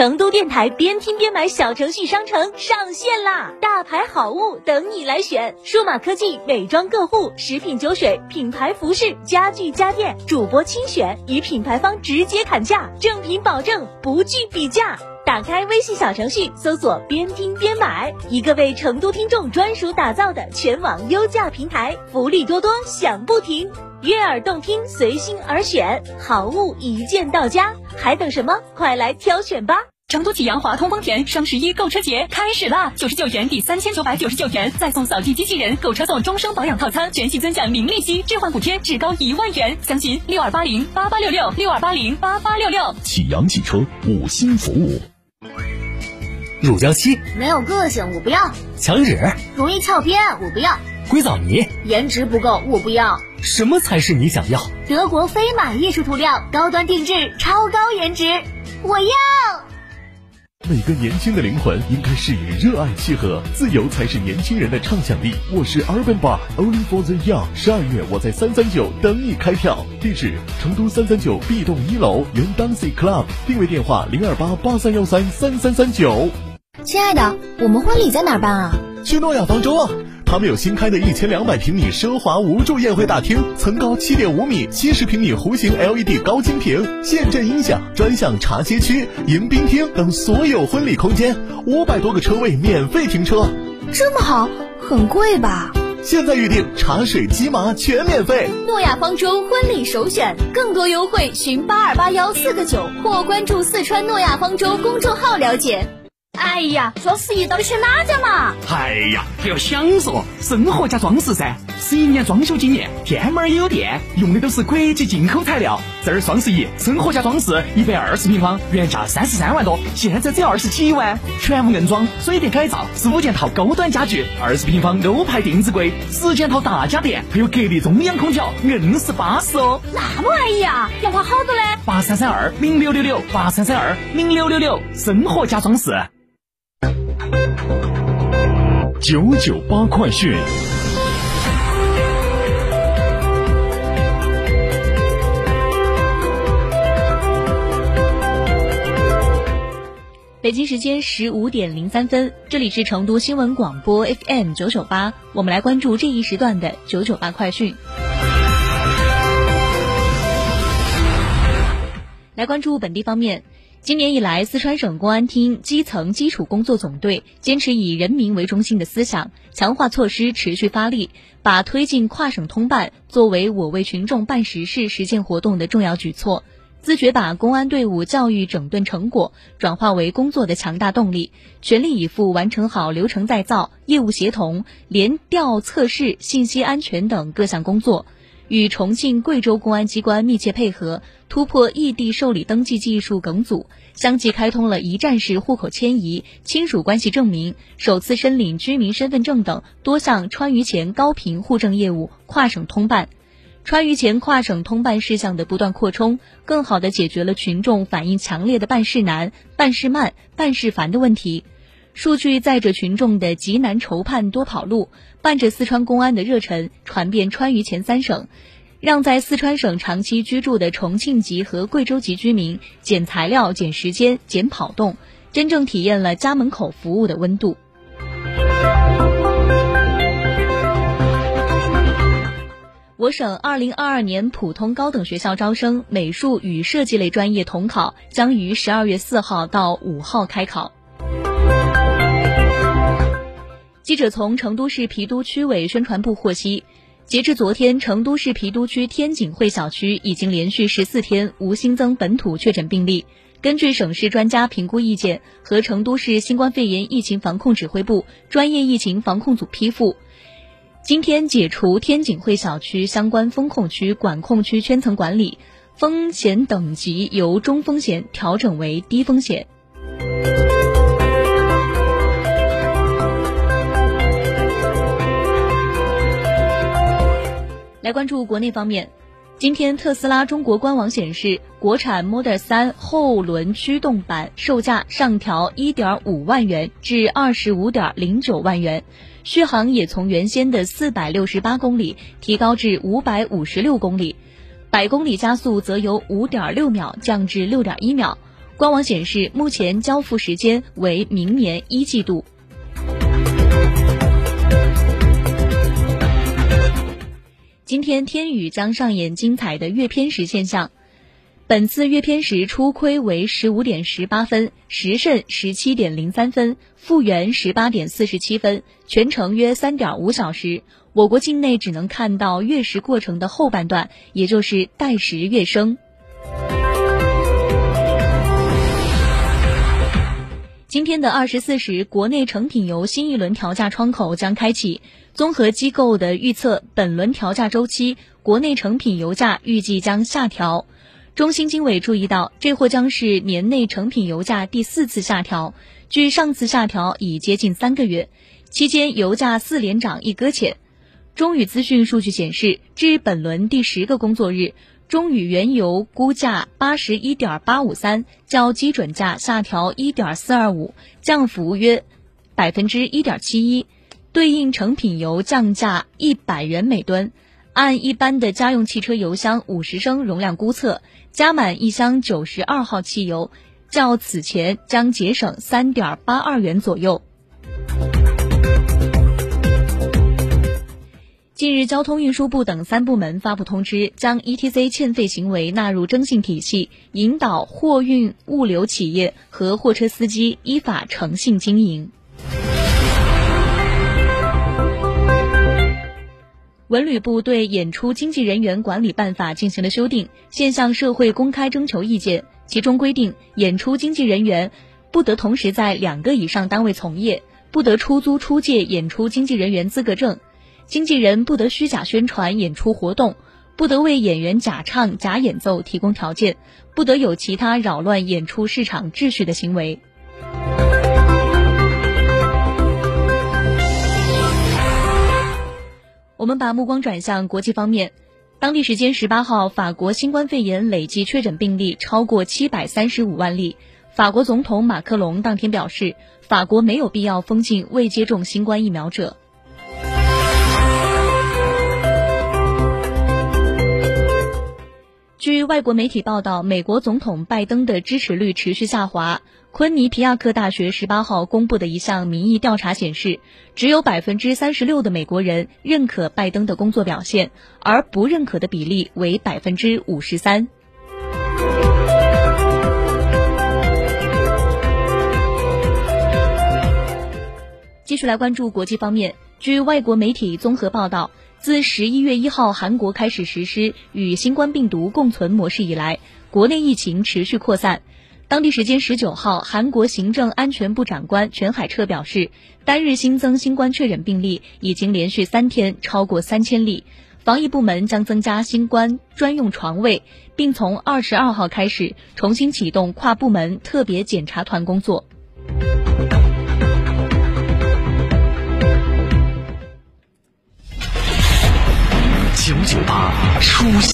成都电台边听边买小程序商城上线啦！大牌好物等你来选，数码科技、美妆个护、食品酒水、品牌服饰、家具家电，主播亲选，与品牌方直接砍价，正品保证，不惧比价。打开微信小程序，搜索“边听边买”，一个为成都听众专属打造的全网优价平台，福利多多，享不停。悦耳动听，随心而选，好物一键到家，还等什么？快来挑选吧！成都启阳华通丰田双十一购车节开始啦！九十九元抵三千九百九十九元，再送扫地机器人，购车送终生保养套餐，全系尊享零利息，置换补贴至高一万元。详询六二八零八八六六六二八零八八六六。启阳汽车五星服务。乳胶漆没有个性，我不要；墙纸容易翘边，我不要；硅藻泥颜值不够，我不要。什么才是你想要？德国飞马艺术涂料，高端定制，超高颜值，我要。每个年轻的灵魂应该是与热爱契合，自由才是年轻人的畅想力。我是 Urban Bar Only for the Young。十二月我在三三九等你开票，地址成都三三九 B 栋一楼原 Dancy Club，定位电话零二八八三幺三三三三九。亲爱的，我们婚礼在哪儿办啊？去诺亚方舟啊！他们有新开的一千两百平米奢华无柱宴会大厅，层高七点五米，七十平米弧形 LED 高清屏，现阵音响，专项茶歇区、迎宾厅等所有婚礼空间，五百多个车位免费停车。这么好，很贵吧？现在预定茶水鸡麻全免费。诺亚方舟婚礼首选，更多优惠询八二八幺四个九或关注四川诺亚方舟公众号了解。哎呀，双十一到底选哪家嘛？哎呀，还要享受生活加装饰噻！十一年装修经验，天猫儿也有店，用的都是国际进口材料。这儿双十一，生活家装饰一百二十平方，原价三十三万多，现在只要二十几万，全屋硬装、水电改造，十五件套高端家具，二十平方欧派定制柜，十件套大家电，还有格力中央空调，硬是巴适哦！那么安逸啊？要花好多嘞？八三三二零六六六，八三三二零六六六，生活家装饰。九九八快讯。北京时间十五点零三分，这里是成都新闻广播 FM 九九八，我们来关注这一时段的九九八快讯。来关注本地方面，今年以来，四川省公安厅基层基础工作总队坚持以人民为中心的思想，强化措施持续发力，把推进跨省通办作为我为群众办实事实践活动的重要举措。自觉把公安队伍教育整顿成果转化为工作的强大动力，全力以赴完成好流程再造、业务协同、联调测试、信息安全等各项工作，与重庆、贵州公安机关密切配合，突破异地受理登记技术梗阻，相继开通了一站式户口迁移、亲属关系证明、首次申领居民身份证等多项川渝前高频户政业务跨省通办。川渝前跨省通办事项的不断扩充，更好地解决了群众反映强烈的办事难、办事慢、办事烦的问题。数据载着群众的急难愁盼多跑路，伴着四川公安的热忱传遍川渝前三省，让在四川省长期居住的重庆籍和贵州籍居民减材料、减时间、减跑动，真正体验了家门口服务的温度。我省二零二二年普通高等学校招生美术与设计类专业统考将于十二月四号到五号开考。记者从成都市郫都区委宣传部获悉，截至昨天，成都市郫都区天景汇小区已经连续十四天无新增本土确诊病例。根据省市专家评估意见和成都市新冠肺炎疫情防控指挥部专业疫情防控组批复。今天解除天景会小区相关风控区管控区圈层管理风险等级由中风险调整为低风险。来关注国内方面今天，特斯拉中国官网显示，国产 Model 3后轮驱动版售价上调1.5万元至25.09万元，续航也从原先的468公里提高至556公里，百公里加速则由5.6秒降至6.1秒。官网显示，目前交付时间为明年一季度。今天天宇将上演精彩的月偏食现象，本次月偏食初亏为十五点十八分，时甚十七点零三分，复原十八点四十七分，全程约三点五小时。我国境内只能看到月食过程的后半段，也就是带时月升。今天的二十四时，国内成品油新一轮调价窗口将开启。综合机构的预测，本轮调价周期，国内成品油价预计将下调。中新经纬注意到，这或将是年内成品油价第四次下调，距上次下调已接近三个月，期间油价四连涨一搁浅。中宇资讯数据显示，至本轮第十个工作日。中宇原油估价八十一点八五三，较基准价下调一点四二五，降幅约百分之一点七一，对应成品油降价一百元每吨。按一般的家用汽车油箱五十升容量估测，加满一箱九十二号汽油，较此前将节省三点八二元左右。近日，交通运输部等三部门发布通知，将 ETC 欠费行为纳入征信体系，引导货运物流企业和货车司机依法诚信经营。文旅部对《演出经纪人员管理办法》进行了修订，现向社会公开征求意见。其中规定，演出经纪人员不得同时在两个以上单位从业，不得出租出借演出经纪人员资格证。经纪人不得虚假宣传演出活动，不得为演员假唱假演奏提供条件，不得有其他扰乱演出市场秩序的行为。我们把目光转向国际方面，当地时间十八号，法国新冠肺炎累计确诊病例超过七百三十五万例。法国总统马克龙当天表示，法国没有必要封禁未接种新冠疫苗者。据外国媒体报道，美国总统拜登的支持率持续下滑。昆尼皮亚克大学十八号公布的一项民意调查显示，只有百分之三十六的美国人认可拜登的工作表现，而不认可的比例为百分之五十三。继续来关注国际方面，据外国媒体综合报道。自十一月一号韩国开始实施与新冠病毒共存模式以来，国内疫情持续扩散。当地时间十九号，韩国行政安全部长官全海彻表示，单日新增新冠确诊病例已经连续三天超过三千例，防疫部门将增加新冠专用床位，并从二十二号开始重新启动跨部门特别检查团工作。出现